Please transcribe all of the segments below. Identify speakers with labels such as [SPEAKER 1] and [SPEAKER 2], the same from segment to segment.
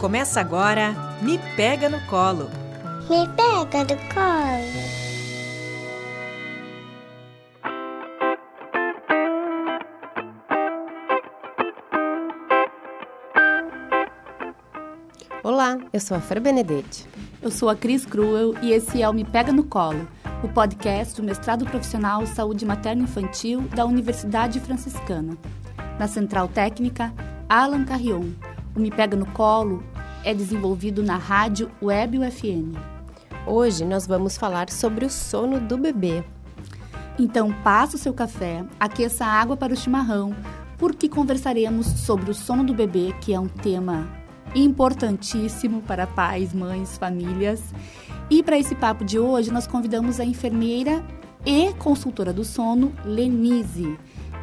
[SPEAKER 1] Começa agora Me Pega no Colo.
[SPEAKER 2] Me pega do colo.
[SPEAKER 3] Olá, eu sou a Fer Benedetti.
[SPEAKER 4] Eu sou a Cris Cruel e esse é o Me Pega no Colo, o podcast do mestrado profissional Saúde Materno Infantil da Universidade Franciscana. Na central técnica, Alan Carrion. O Me Pega no Colo é desenvolvido na rádio Web UFN.
[SPEAKER 3] Hoje nós vamos falar sobre o sono do bebê.
[SPEAKER 4] Então, passa o seu café, aqueça a água para o chimarrão, porque conversaremos sobre o sono do bebê, que é um tema importantíssimo para pais, mães, famílias. E para esse papo de hoje, nós convidamos a enfermeira e consultora do sono, Lenise.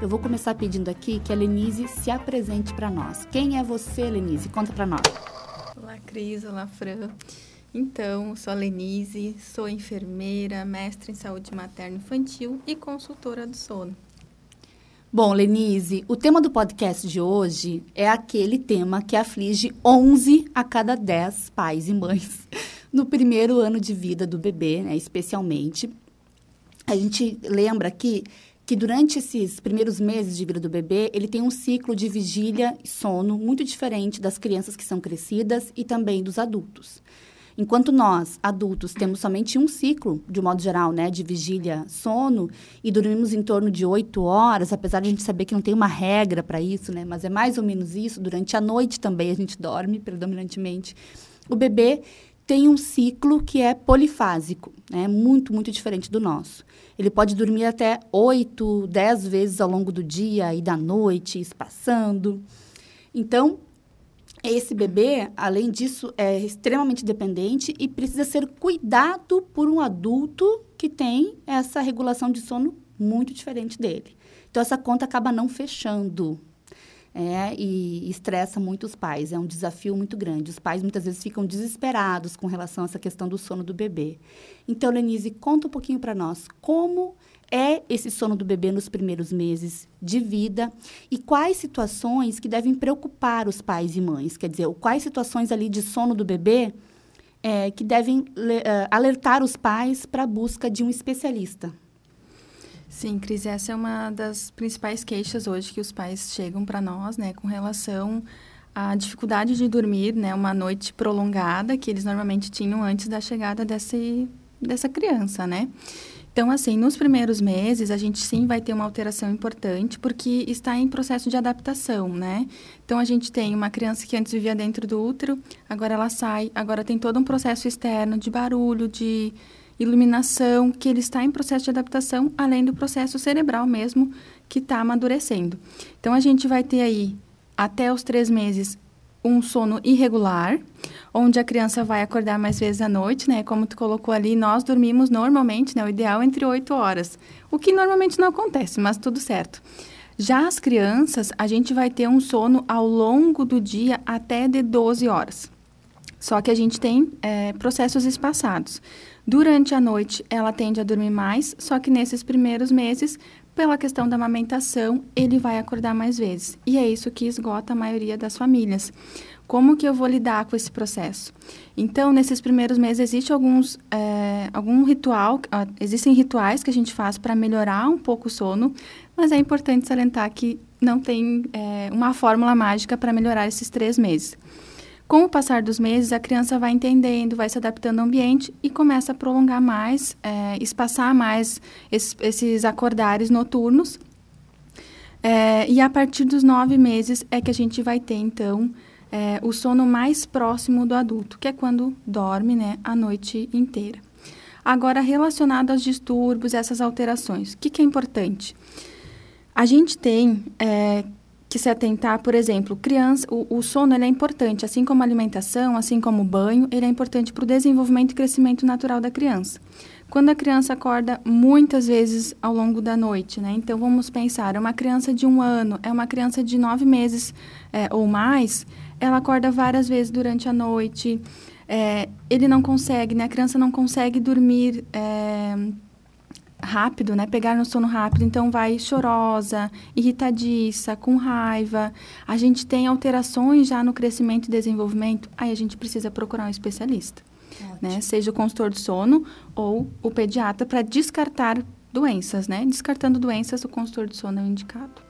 [SPEAKER 4] Eu vou começar pedindo aqui que a Lenise se apresente para nós. Quem é você, Lenise? Conta para nós.
[SPEAKER 5] Olá, Cris. Olá, Fran. Então, sou a Lenise, sou enfermeira, mestre em saúde materno infantil e consultora do sono.
[SPEAKER 4] Bom, Lenise, o tema do podcast de hoje é aquele tema que aflige 11 a cada 10 pais e mães no primeiro ano de vida do bebê, né, especialmente. A gente lembra aqui que durante esses primeiros meses de vida do bebê, ele tem um ciclo de vigília e sono muito diferente das crianças que são crescidas e também dos adultos. Enquanto nós, adultos, temos somente um ciclo, de um modo geral, né, de vigília, sono, e dormimos em torno de oito horas, apesar de a gente saber que não tem uma regra para isso, né, mas é mais ou menos isso. Durante a noite também a gente dorme, predominantemente. O bebê tem um ciclo que é polifásico, né, muito, muito diferente do nosso. Ele pode dormir até oito, dez vezes ao longo do dia e da noite, espaçando. Então, esse bebê, além disso, é extremamente dependente e precisa ser cuidado por um adulto que tem essa regulação de sono muito diferente dele. Então, essa conta acaba não fechando. É, e estressa muito os pais. É um desafio muito grande. Os pais muitas vezes ficam desesperados com relação a essa questão do sono do bebê. Então, Lenise, conta um pouquinho para nós como é esse sono do bebê nos primeiros meses de vida e quais situações que devem preocupar os pais e mães. Quer dizer, quais situações ali de sono do bebê é, que devem uh, alertar os pais para a busca de um especialista.
[SPEAKER 5] Sim, Cris, essa é uma das principais queixas hoje que os pais chegam para nós, né, com relação à dificuldade de dormir, né, uma noite prolongada que eles normalmente tinham antes da chegada desse, dessa criança, né? Então, assim, nos primeiros meses, a gente sim vai ter uma alteração importante, porque está em processo de adaptação, né? Então, a gente tem uma criança que antes vivia dentro do útero, agora ela sai, agora tem todo um processo externo de barulho, de iluminação, que ele está em processo de adaptação, além do processo cerebral mesmo, que está amadurecendo. Então, a gente vai ter aí, até os três meses, um sono irregular, onde a criança vai acordar mais vezes à noite, né? Como tu colocou ali, nós dormimos normalmente, né? O ideal é entre 8 horas, o que normalmente não acontece, mas tudo certo. Já as crianças, a gente vai ter um sono ao longo do dia até de 12 horas. Só que a gente tem é, processos espaçados. Durante a noite, ela tende a dormir mais, só que nesses primeiros meses, pela questão da amamentação, ele vai acordar mais vezes. E é isso que esgota a maioria das famílias. Como que eu vou lidar com esse processo? Então, nesses primeiros meses, existe alguns, é, algum ritual, existem rituais que a gente faz para melhorar um pouco o sono, mas é importante salientar que não tem é, uma fórmula mágica para melhorar esses três meses. Com o passar dos meses, a criança vai entendendo, vai se adaptando ao ambiente e começa a prolongar mais, é, espaçar mais esses, esses acordares noturnos. É, e a partir dos nove meses é que a gente vai ter, então, é, o sono mais próximo do adulto, que é quando dorme né, a noite inteira. Agora, relacionado aos distúrbios, essas alterações, o que, que é importante? A gente tem que se atentar, por exemplo, criança, o, o sono é importante, assim como a alimentação, assim como o banho, ele é importante para o desenvolvimento e crescimento natural da criança. Quando a criança acorda muitas vezes ao longo da noite, né? Então vamos pensar, é uma criança de um ano, é uma criança de nove meses é, ou mais, ela acorda várias vezes durante a noite, é, ele não consegue, né? A criança não consegue dormir é, rápido, né? Pegar no sono rápido, então vai chorosa, irritadiça, com raiva. A gente tem alterações já no crescimento e desenvolvimento, aí a gente precisa procurar um especialista, né? Seja o consultor de sono ou o pediatra para descartar doenças, né? Descartando doenças, o consultor de sono é o indicado.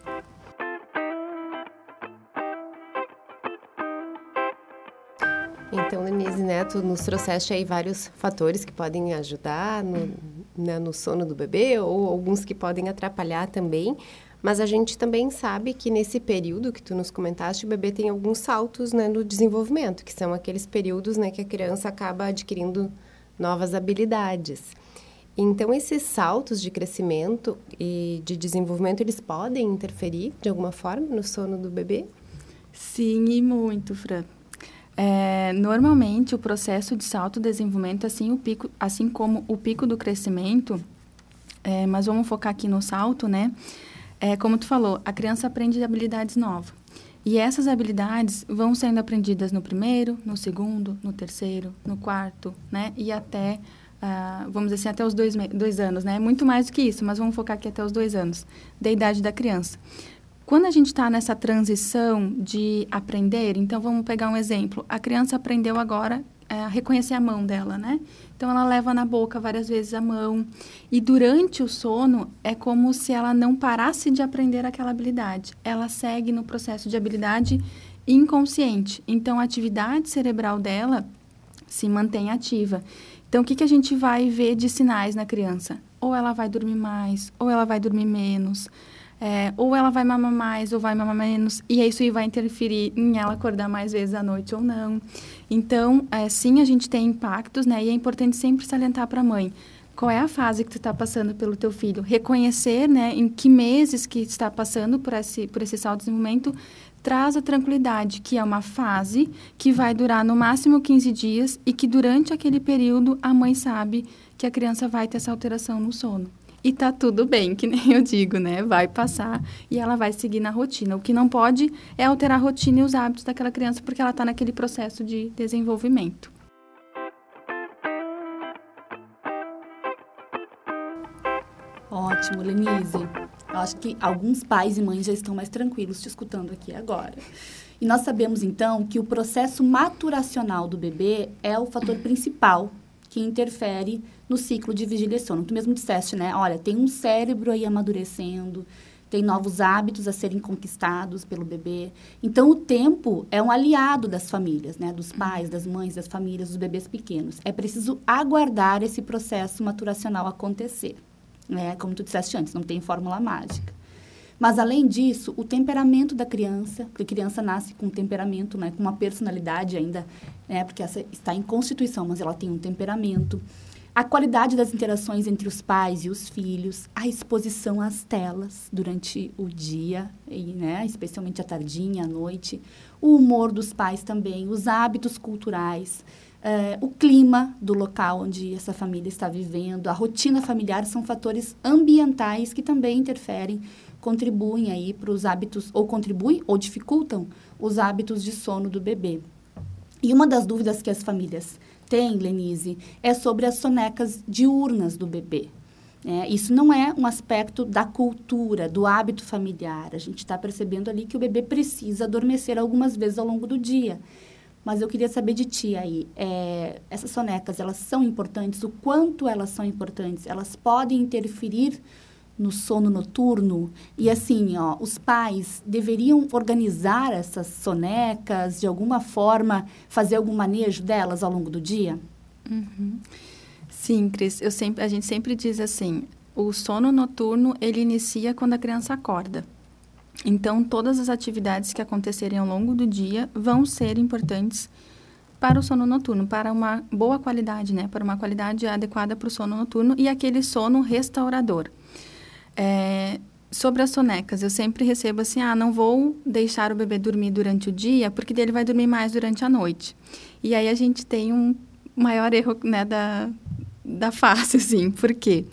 [SPEAKER 3] Então, Denise, tu nos trouxeste aí vários fatores que podem ajudar no, né, no sono do bebê ou alguns que podem atrapalhar também. Mas a gente também sabe que nesse período que tu nos comentaste, o bebê tem alguns saltos né, no desenvolvimento, que são aqueles períodos né, que a criança acaba adquirindo novas habilidades. Então, esses saltos de crescimento e de desenvolvimento, eles podem interferir de alguma forma no sono do bebê?
[SPEAKER 5] Sim, e muito, Fran. É, normalmente, o processo de salto desenvolvimento, assim, o pico, assim como o pico do crescimento, é, mas vamos focar aqui no salto, né? É, como tu falou, a criança aprende habilidades novas. E essas habilidades vão sendo aprendidas no primeiro, no segundo, no terceiro, no quarto, né? E até, uh, vamos dizer assim, até os dois, dois anos, né? Muito mais do que isso, mas vamos focar aqui até os dois anos da idade da criança. Quando a gente está nessa transição de aprender, então vamos pegar um exemplo. A criança aprendeu agora é, a reconhecer a mão dela, né? Então ela leva na boca várias vezes a mão. E durante o sono é como se ela não parasse de aprender aquela habilidade. Ela segue no processo de habilidade inconsciente. Então a atividade cerebral dela se mantém ativa. Então o que, que a gente vai ver de sinais na criança? Ou ela vai dormir mais, ou ela vai dormir menos. É, ou ela vai mamar mais ou vai mamar menos, e isso vai interferir em ela acordar mais vezes à noite ou não. Então, é, sim, a gente tem impactos, né? E é importante sempre salientar para a mãe qual é a fase que tu está passando pelo teu filho, reconhecer, né, em que meses que está passando por esse por esse salto de desenvolvimento, traz a tranquilidade que é uma fase que vai durar no máximo 15 dias e que durante aquele período a mãe sabe que a criança vai ter essa alteração no sono. E tá tudo bem, que nem eu digo, né? Vai passar e ela vai seguir na rotina. O que não pode é alterar a rotina e os hábitos daquela criança porque ela está naquele processo de desenvolvimento.
[SPEAKER 4] Ótimo, Lenise. Eu acho que alguns pais e mães já estão mais tranquilos te escutando aqui agora. E nós sabemos, então, que o processo maturacional do bebê é o fator principal que interfere no ciclo de vigília e sono. Tu mesmo disseste, né? Olha, tem um cérebro aí amadurecendo, tem novos hábitos a serem conquistados pelo bebê. Então, o tempo é um aliado das famílias, né? Dos pais, das mães, das famílias, dos bebês pequenos. É preciso aguardar esse processo maturacional acontecer. Né? Como tu disseste antes, não tem fórmula mágica. Mas, além disso, o temperamento da criança, porque a criança nasce com um temperamento, né, com uma personalidade ainda, né, porque essa está em constituição, mas ela tem um temperamento. A qualidade das interações entre os pais e os filhos, a exposição às telas durante o dia, e, né, especialmente à tardinha, à noite, o humor dos pais também, os hábitos culturais, eh, o clima do local onde essa família está vivendo, a rotina familiar são fatores ambientais que também interferem, contribuem aí para os hábitos, ou contribuem ou dificultam os hábitos de sono do bebê. E uma das dúvidas que as famílias tem, Lenise, é sobre as sonecas diurnas do bebê. É, isso não é um aspecto da cultura, do hábito familiar. A gente está percebendo ali que o bebê precisa adormecer algumas vezes ao longo do dia. Mas eu queria saber de ti aí, é, essas sonecas, elas são importantes? O quanto elas são importantes? Elas podem interferir no sono noturno. E assim, ó, os pais deveriam organizar essas sonecas, de alguma forma, fazer algum manejo delas ao longo do dia?
[SPEAKER 5] Uhum. Sim, Cris, eu sempre, a gente sempre diz assim, o sono noturno, ele inicia quando a criança acorda. Então, todas as atividades que acontecerem ao longo do dia vão ser importantes para o sono noturno, para uma boa qualidade, né? Para uma qualidade adequada para o sono noturno e aquele sono restaurador. É, sobre as sonecas, eu sempre recebo assim, ah, não vou deixar o bebê dormir durante o dia, porque dele vai dormir mais durante a noite. E aí a gente tem um maior erro, né, da, da face, assim. Por quê?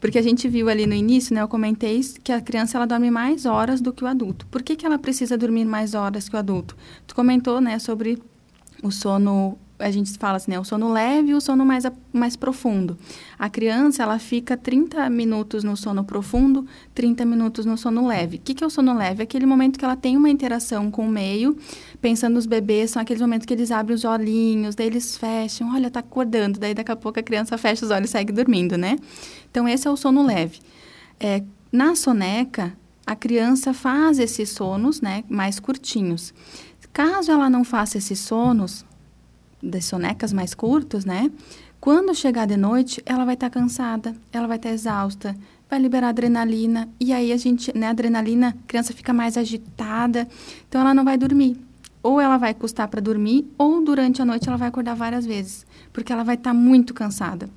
[SPEAKER 5] Porque a gente viu ali no início, né, eu comentei que a criança ela dorme mais horas do que o adulto. Por que, que ela precisa dormir mais horas que o adulto? Tu comentou, né, sobre o sono a gente fala assim, né, o sono leve e o sono mais, mais profundo. A criança, ela fica 30 minutos no sono profundo, 30 minutos no sono leve. O que, que é o sono leve? É aquele momento que ela tem uma interação com o meio, pensando nos bebês, são aqueles momentos que eles abrem os olhinhos, daí eles fecham, olha, tá acordando, daí daqui a pouco a criança fecha os olhos e segue dormindo, né? Então, esse é o sono leve. É, na soneca, a criança faz esses sonos, né, mais curtinhos. Caso ela não faça esses sonos, das sonecas mais curtos, né? Quando chegar de noite, ela vai estar tá cansada, ela vai estar tá exausta, vai liberar adrenalina e aí a gente, né, adrenalina, a criança fica mais agitada, então ela não vai dormir. Ou ela vai custar para dormir, ou durante a noite ela vai acordar várias vezes, porque ela vai estar tá muito cansada.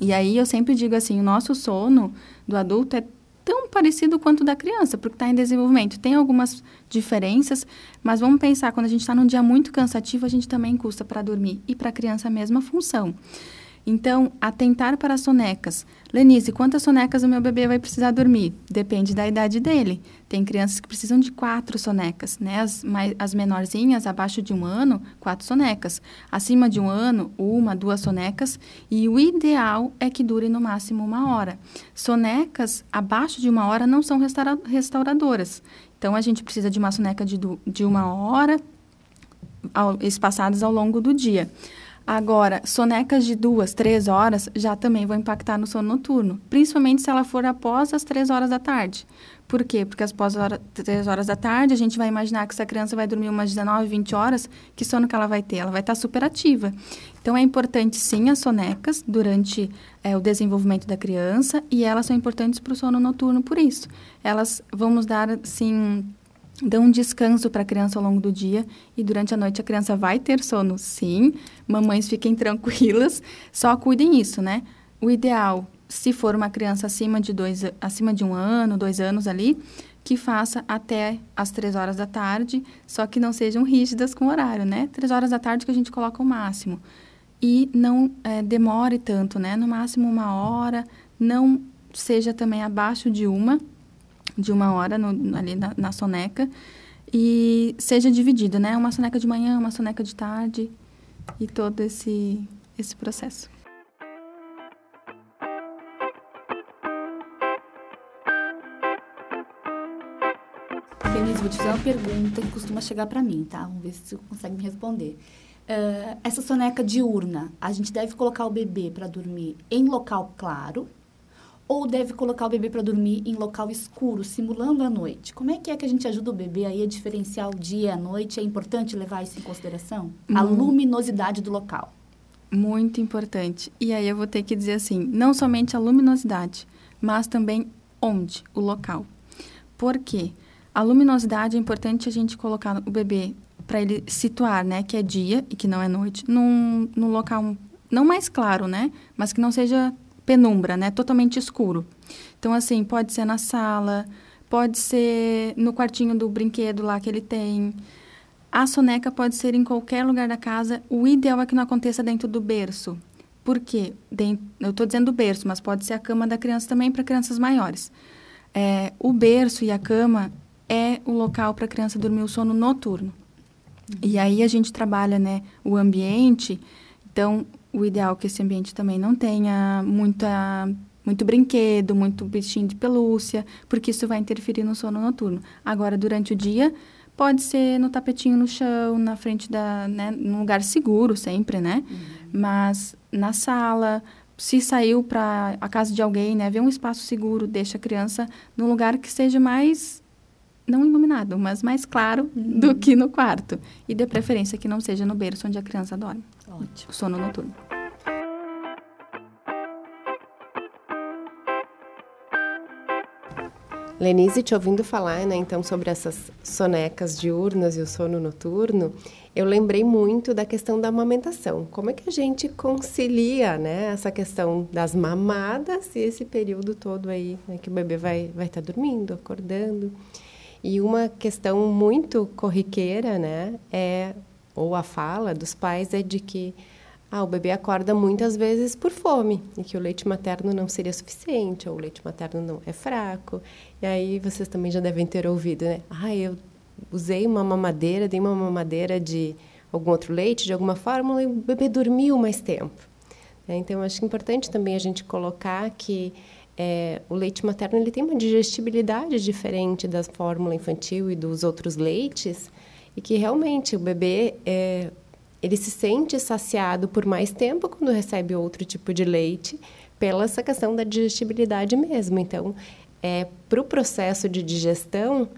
[SPEAKER 5] E aí eu sempre digo assim, o nosso sono do adulto é tão parecido quanto da criança, porque está em desenvolvimento. Tem algumas diferenças, mas vamos pensar, quando a gente está num dia muito cansativo, a gente também custa para dormir. E para a criança a mesma função. Então, atentar para as sonecas. Lenise, quantas sonecas o meu bebê vai precisar dormir? Depende da idade dele. Tem crianças que precisam de quatro sonecas, né? As, mais, as menorzinhas, abaixo de um ano, quatro sonecas. Acima de um ano, uma, duas sonecas. E o ideal é que dure no máximo uma hora. Sonecas abaixo de uma hora não são restaura, restauradoras. Então, a gente precisa de uma soneca de, de uma hora, ao, espaçadas ao longo do dia. Agora, sonecas de duas, três horas já também vão impactar no sono noturno, principalmente se ela for após as três horas da tarde. Por quê? Porque após as três horas da tarde, a gente vai imaginar que essa criança vai dormir umas 19, 20 horas, que sono que ela vai ter? Ela vai estar super ativa. Então, é importante, sim, as sonecas durante é, o desenvolvimento da criança e elas são importantes para o sono noturno por isso. Elas vão nos dar, assim, dão um descanso para a criança ao longo do dia e durante a noite a criança vai ter sono, sim. Mamães fiquem tranquilas, só cuidem isso, né? O ideal, se for uma criança acima de dois, acima de um ano, dois anos ali, que faça até as três horas da tarde, só que não sejam rígidas com o horário, né? Três horas da tarde que a gente coloca o máximo e não é, demore tanto, né? No máximo uma hora, não seja também abaixo de uma de uma hora no, ali na, na, soneca e seja dividido, né? Uma soneca de manhã, uma soneca de tarde e todo esse, esse processo.
[SPEAKER 4] Denise, vou te fazer uma pergunta que costuma chegar para mim, tá? Vamos ver se você consegue me responder. Uh, essa soneca diurna, a gente deve colocar o bebê para dormir em local claro, ou deve colocar o bebê para dormir em local escuro, simulando a noite? Como é que é que a gente ajuda o bebê aí a diferenciar o dia e a noite? É importante levar isso em consideração? Hum. A luminosidade do local.
[SPEAKER 5] Muito importante. E aí eu vou ter que dizer assim, não somente a luminosidade, mas também onde, o local. Por quê? A luminosidade é importante a gente colocar o bebê para ele situar, né, que é dia e que não é noite, num, num local não mais claro, né, mas que não seja penumbra, né? Totalmente escuro. Então, assim, pode ser na sala, pode ser no quartinho do brinquedo lá que ele tem. A soneca pode ser em qualquer lugar da casa. O ideal é que não aconteça dentro do berço. Por quê? Eu estou dizendo berço, mas pode ser a cama da criança também para crianças maiores. É, o berço e a cama é o local para a criança dormir o sono noturno. Uhum. E aí a gente trabalha né, o ambiente. Então, o ideal é que esse ambiente também não tenha muita muito brinquedo, muito bichinho de pelúcia, porque isso vai interferir no sono noturno. Agora, durante o dia, pode ser no tapetinho no chão, na frente da, né, num lugar seguro sempre, né? Uhum. Mas na sala, se saiu para a casa de alguém, né, ver um espaço seguro, deixa a criança num lugar que seja mais não iluminado, mas mais claro uhum. do que no quarto. E de preferência que não seja no berço onde a criança dorme. Ótimo. Sono noturno.
[SPEAKER 3] Lenise, te ouvindo falar, né, então, sobre essas sonecas diurnas e o sono noturno, eu lembrei muito da questão da amamentação. Como é que a gente concilia, né, essa questão das mamadas e esse período todo aí, né, que o bebê vai vai estar tá dormindo, acordando. E uma questão muito corriqueira, né, é ou a fala dos pais é de que ah, o bebê acorda muitas vezes por fome e que o leite materno não seria suficiente, ou o leite materno não é fraco. E aí vocês também já devem ter ouvido, né? Ah, eu usei uma mamadeira, dei uma mamadeira de algum outro leite de alguma fórmula e o bebê dormiu mais tempo. Né? Então, acho é importante também a gente colocar que é, o leite materno ele tem uma digestibilidade diferente da fórmula infantil e dos outros leites e que realmente o bebê é, ele se sente saciado por mais tempo quando recebe outro tipo de leite pela essa questão da digestibilidade mesmo. Então, é, para o processo de digestão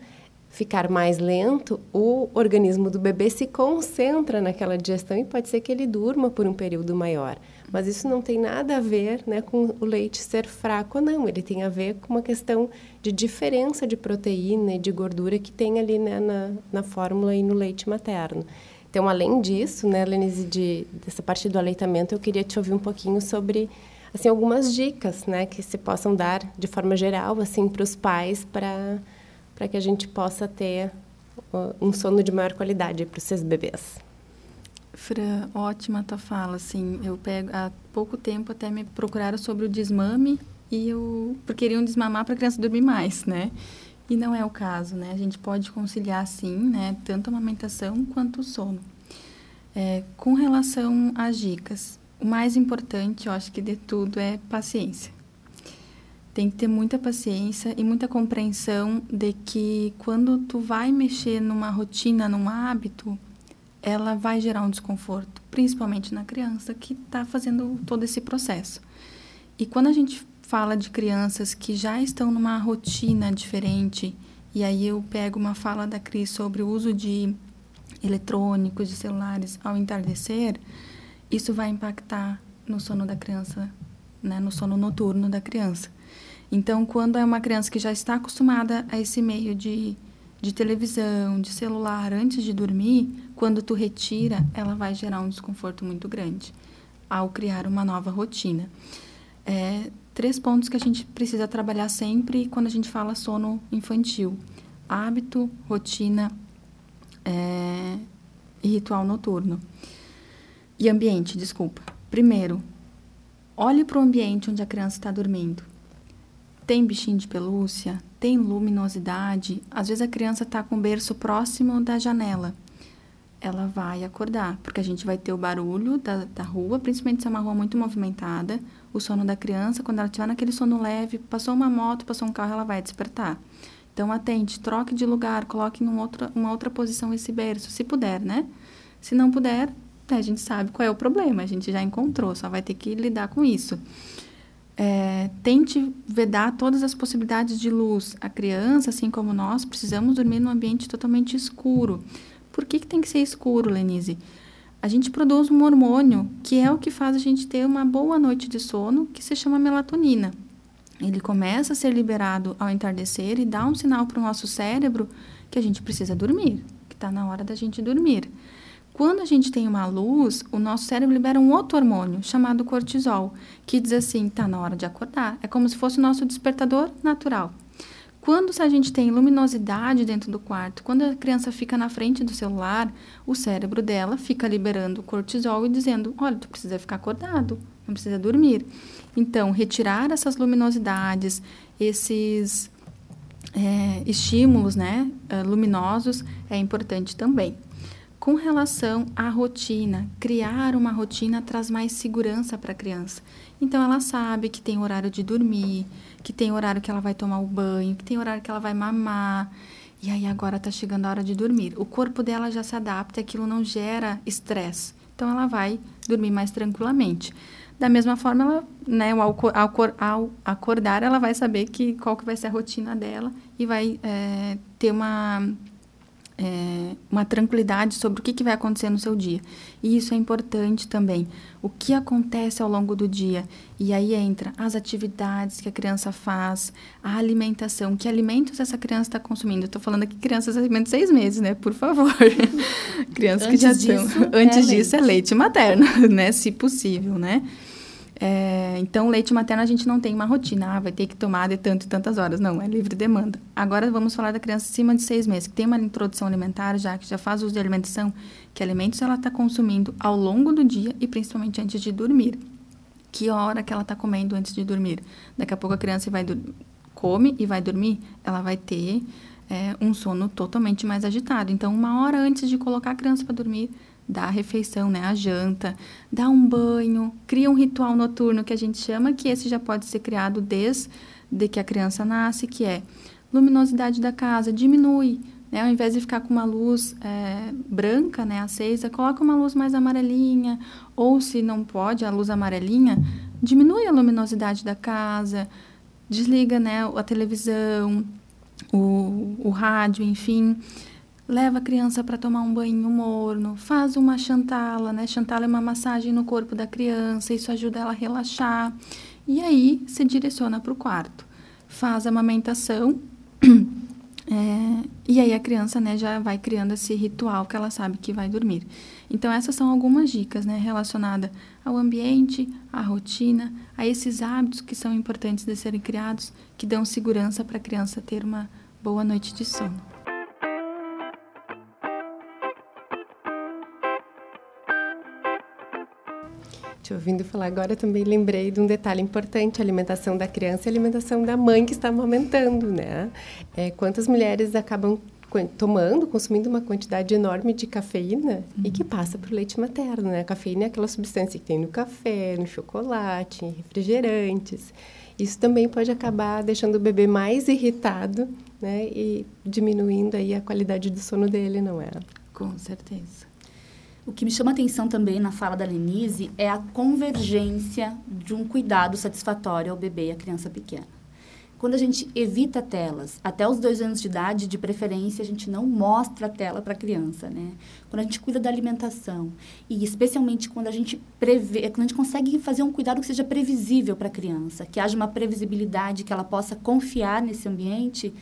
[SPEAKER 3] ficar mais lento, o organismo do bebê se concentra naquela digestão e pode ser que ele durma por um período maior. Mas isso não tem nada a ver né, com o leite ser fraco não. Ele tem a ver com uma questão de diferença de proteína e de gordura que tem ali né, na, na fórmula e no leite materno. Então, além disso, né, Lenise, de, dessa parte do aleitamento, eu queria te ouvir um pouquinho sobre assim algumas dicas, né, que se possam dar de forma geral assim para os pais para para que a gente possa ter um sono de maior qualidade para os seus bebês.
[SPEAKER 5] Fran, ótima tua fala, assim, eu pego há pouco tempo até me procuraram sobre o desmame e eu porque queriam desmamar para a criança dormir mais, né? E não é o caso, né? A gente pode conciliar sim, né, tanto a amamentação quanto o sono. É, com relação às dicas, o mais importante, eu acho que de tudo é paciência. Tem que ter muita paciência e muita compreensão de que quando tu vai mexer numa rotina, num hábito, ela vai gerar um desconforto, principalmente na criança que está fazendo todo esse processo. E quando a gente fala de crianças que já estão numa rotina diferente, e aí eu pego uma fala da Cris sobre o uso de eletrônicos, de celulares ao entardecer, isso vai impactar no sono da criança, né, no sono noturno da criança. Então, quando é uma criança que já está acostumada a esse meio de, de televisão, de celular antes de dormir, quando tu retira, ela vai gerar um desconforto muito grande ao criar uma nova rotina. É, três pontos que a gente precisa trabalhar sempre quando a gente fala sono infantil: hábito, rotina é, e ritual noturno. E ambiente, desculpa. Primeiro, olhe para o ambiente onde a criança está dormindo. Tem bichinho de pelúcia, tem luminosidade. Às vezes a criança está com o berço próximo da janela. Ela vai acordar, porque a gente vai ter o barulho da, da rua, principalmente se é uma rua muito movimentada. O sono da criança, quando ela estiver naquele sono leve, passou uma moto, passou um carro, ela vai despertar. Então, atente, troque de lugar, coloque em outro, uma outra posição esse berço, se puder, né? Se não puder, a gente sabe qual é o problema, a gente já encontrou, só vai ter que lidar com isso. É, tente vedar todas as possibilidades de luz. A criança, assim como nós, precisamos dormir num ambiente totalmente escuro. Por que, que tem que ser escuro, Lenise? A gente produz um hormônio que é o que faz a gente ter uma boa noite de sono, que se chama melatonina. Ele começa a ser liberado ao entardecer e dá um sinal para o nosso cérebro que a gente precisa dormir, que está na hora da gente dormir. Quando a gente tem uma luz, o nosso cérebro libera um outro hormônio chamado cortisol, que diz assim: está na hora de acordar. É como se fosse o nosso despertador natural. Quando a gente tem luminosidade dentro do quarto, quando a criança fica na frente do celular, o cérebro dela fica liberando cortisol e dizendo: olha, tu precisa ficar acordado, não precisa dormir. Então, retirar essas luminosidades, esses é, estímulos né, eh, luminosos é importante também. Com relação à rotina, criar uma rotina traz mais segurança para a criança. Então, ela sabe que tem horário de dormir, que tem horário que ela vai tomar o banho, que tem horário que ela vai mamar. E aí, agora está chegando a hora de dormir. O corpo dela já se adapta, aquilo não gera estresse. Então, ela vai dormir mais tranquilamente. Da mesma forma, ela, né, ao, acordar, ela vai saber que, qual que vai ser a rotina dela e vai é, ter uma é, uma tranquilidade sobre o que, que vai acontecer no seu dia. E isso é importante também. O que acontece ao longo do dia. E aí entra as atividades que a criança faz, a alimentação. Que alimentos essa criança está consumindo? Estou falando aqui crianças de seis meses, né? Por favor. crianças que já
[SPEAKER 4] disso,
[SPEAKER 5] estão. Antes
[SPEAKER 4] é
[SPEAKER 5] disso
[SPEAKER 4] leite.
[SPEAKER 5] é leite materno, né? Se possível, né? É, então, leite materno a gente não tem uma rotina, ah, vai ter que tomar de tanto e tantas horas. Não, é livre demanda. Agora vamos falar da criança acima de seis meses, que tem uma introdução alimentar já, que já faz uso de alimentação, que alimentos ela está consumindo ao longo do dia e principalmente antes de dormir. Que hora que ela está comendo antes de dormir? Daqui a pouco a criança vai come e vai dormir, ela vai ter é, um sono totalmente mais agitado. Então, uma hora antes de colocar a criança para dormir, dá a refeição, né, a janta, dá um banho, cria um ritual noturno que a gente chama, que esse já pode ser criado desde que a criança nasce, que é luminosidade da casa, diminui, né, ao invés de ficar com uma luz é, branca, né, acesa, coloca uma luz mais amarelinha, ou se não pode, a luz amarelinha, diminui a luminosidade da casa, desliga, né, a televisão, o, o rádio, enfim, leva a criança para tomar um banho morno, faz uma chantala, né? Chantala é uma massagem no corpo da criança, isso ajuda ela a relaxar. E aí se direciona para o quarto, faz a amamentação. É, e aí a criança né, já vai criando esse ritual que ela sabe que vai dormir. Então essas são algumas dicas né, relacionadas ao ambiente, à rotina, a esses hábitos que são importantes de serem criados, que dão segurança para a criança ter uma boa noite de sono.
[SPEAKER 3] Te ouvindo falar agora, também lembrei de um detalhe importante: a alimentação da criança e a alimentação da mãe que está amamentando, né? É, quantas mulheres acabam tomando, consumindo uma quantidade enorme de cafeína uhum. e que passa para o leite materno, né? A cafeína é aquela substância que tem no café, no chocolate, em refrigerantes. Isso também pode acabar deixando o bebê mais irritado, né? E diminuindo aí a qualidade do sono dele, não é?
[SPEAKER 5] Com certeza.
[SPEAKER 4] O que me chama atenção também na fala da Lenise é a convergência de um cuidado satisfatório ao bebê e à criança pequena. Quando a gente evita telas, até os dois anos de idade, de preferência, a gente não mostra a tela para a criança, né? Quando a gente cuida da alimentação e especialmente quando a gente prevê, quando a gente consegue fazer um cuidado que seja previsível para a criança, que haja uma previsibilidade, que ela possa confiar nesse ambiente,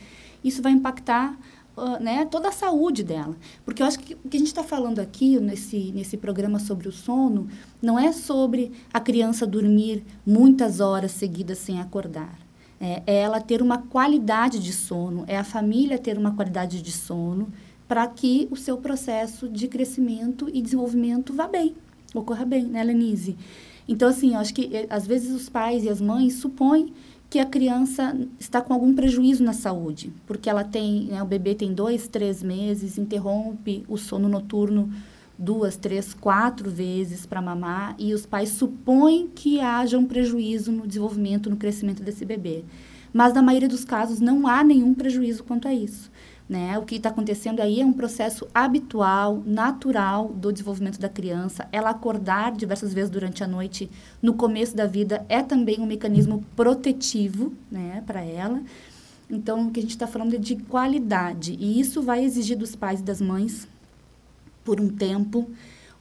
[SPEAKER 4] isso vai impactar uh, né, toda a saúde dela. Porque eu acho que o que a gente está falando aqui nesse, nesse programa sobre o sono não é sobre a criança dormir muitas horas seguidas sem acordar. É, é ela ter uma qualidade de sono, é a família ter uma qualidade de sono para que o seu processo de crescimento e desenvolvimento vá bem, ocorra bem, né, Lenise? Então, assim, eu acho que eh, às vezes os pais e as mães supõem que a criança está com algum prejuízo na saúde, porque ela tem, né, o bebê tem dois, três meses, interrompe o sono noturno duas, três, quatro vezes para mamar e os pais supõem que haja um prejuízo no desenvolvimento, no crescimento desse bebê. Mas na maioria dos casos não há nenhum prejuízo quanto a isso. Né? O que está acontecendo aí é um processo habitual, natural do desenvolvimento da criança. Ela acordar diversas vezes durante a noite no começo da vida é também um mecanismo protetivo né, para ela. Então, o que a gente está falando é de qualidade. E isso vai exigir dos pais e das mães, por um tempo,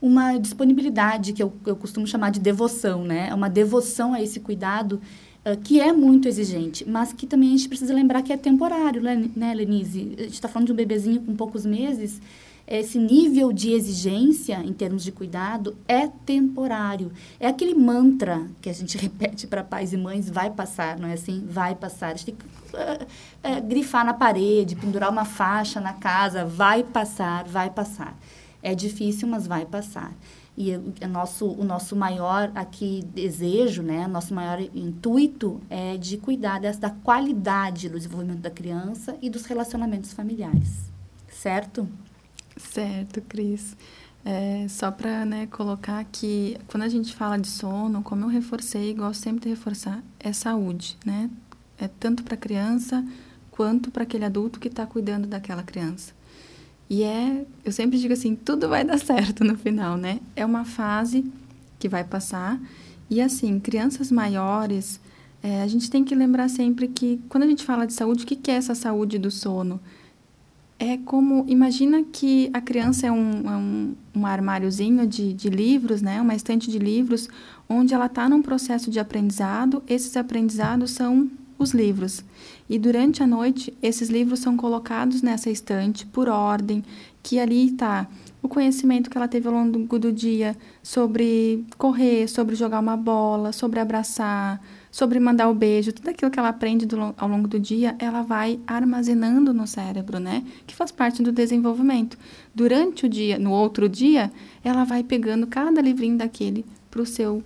[SPEAKER 4] uma disponibilidade, que eu, eu costumo chamar de devoção, né? Uma devoção a esse cuidado uh, que é muito exigente, mas que também a gente precisa lembrar que é temporário, né, né Lenise? A gente está falando de um bebezinho com poucos meses, esse nível de exigência em termos de cuidado é temporário. É aquele mantra que a gente repete para pais e mães, vai passar, não é assim? Vai passar. A gente tem que uh, uh, grifar na parede, pendurar uma faixa na casa, vai passar, vai passar. É difícil, mas vai passar. E o, nosso, o nosso maior aqui desejo, né, nosso maior intuito é de cuidar dessa, da qualidade do desenvolvimento da criança e dos relacionamentos familiares. Certo?
[SPEAKER 5] Certo, Cris. É, só para né, colocar que quando a gente fala de sono, como eu reforcei, gosto sempre de reforçar, é saúde, né? É tanto para a criança quanto para aquele adulto que está cuidando daquela criança. E é, eu sempre digo assim, tudo vai dar certo no final, né? É uma fase que vai passar. E assim, crianças maiores, é, a gente tem que lembrar sempre que quando a gente fala de saúde, o que, que é essa saúde do sono? É como, imagina que a criança é um, é um, um armáriozinho de, de livros, né? Uma estante de livros, onde ela está num processo de aprendizado. Esses aprendizados são os livros. E durante a noite, esses livros são colocados nessa estante por ordem, que ali está o conhecimento que ela teve ao longo do dia sobre correr, sobre jogar uma bola, sobre abraçar, sobre mandar o beijo, tudo aquilo que ela aprende do, ao longo do dia, ela vai armazenando no cérebro, né? Que faz parte do desenvolvimento. Durante o dia, no outro dia, ela vai pegando cada livrinho daquele para o seu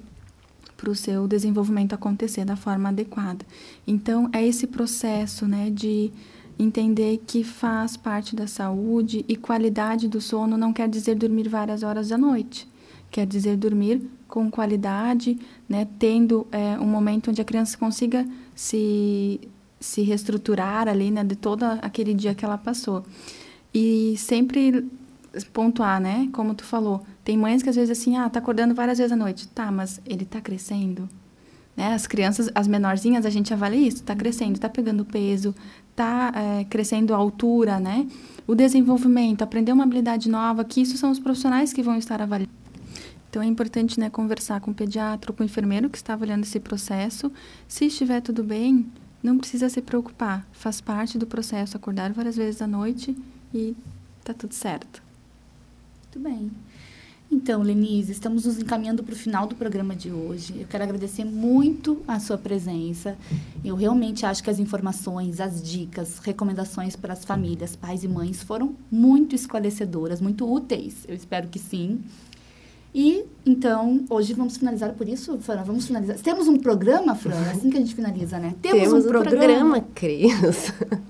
[SPEAKER 5] para o seu desenvolvimento acontecer da forma adequada. Então, é esse processo né, de entender que faz parte da saúde e qualidade do sono não quer dizer dormir várias horas da noite. Quer dizer dormir com qualidade, né, tendo é, um momento onde a criança consiga se, se reestruturar ali, né, de todo aquele dia que ela passou. E sempre pontuar, né, como tu falou, tem mães que às vezes assim, ah, tá acordando várias vezes à noite. Tá, mas ele tá crescendo? Né? As crianças, as menorzinhas, a gente avalia isso, tá crescendo, tá pegando peso, tá é, crescendo a altura, né? O desenvolvimento, aprender uma habilidade nova, que isso são os profissionais que vão estar avaliando. Então é importante né, conversar com o pediatra com o enfermeiro que está avaliando esse processo. Se estiver tudo bem, não precisa se preocupar. Faz parte do processo acordar várias vezes à noite e tá tudo certo.
[SPEAKER 4] Muito bem. Então, Lenise, estamos nos encaminhando para o final do programa de hoje. Eu quero agradecer muito a sua presença. Eu realmente acho que as informações, as dicas, recomendações para as famílias, pais e mães foram muito esclarecedoras, muito úteis. Eu espero que sim. E, então, hoje vamos finalizar por isso, Fran? Vamos finalizar. Temos um programa, Fran? É assim que a gente finaliza, né?
[SPEAKER 3] Temos, Temos um, um programa, programa Cris.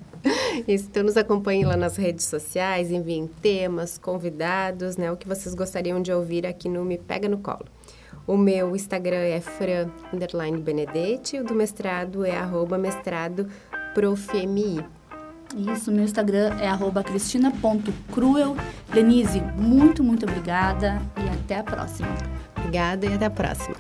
[SPEAKER 3] Então, nos acompanhem lá nas redes sociais, enviem temas, convidados, né? O que vocês gostariam de ouvir aqui no Me Pega no Colo. O meu Instagram é fran, Benedetti, o do mestrado é arroba mestrado profmi.
[SPEAKER 4] Isso, meu Instagram é arroba cristina.cruel. Denise, muito, muito obrigada e até a próxima.
[SPEAKER 3] Obrigada e até a próxima.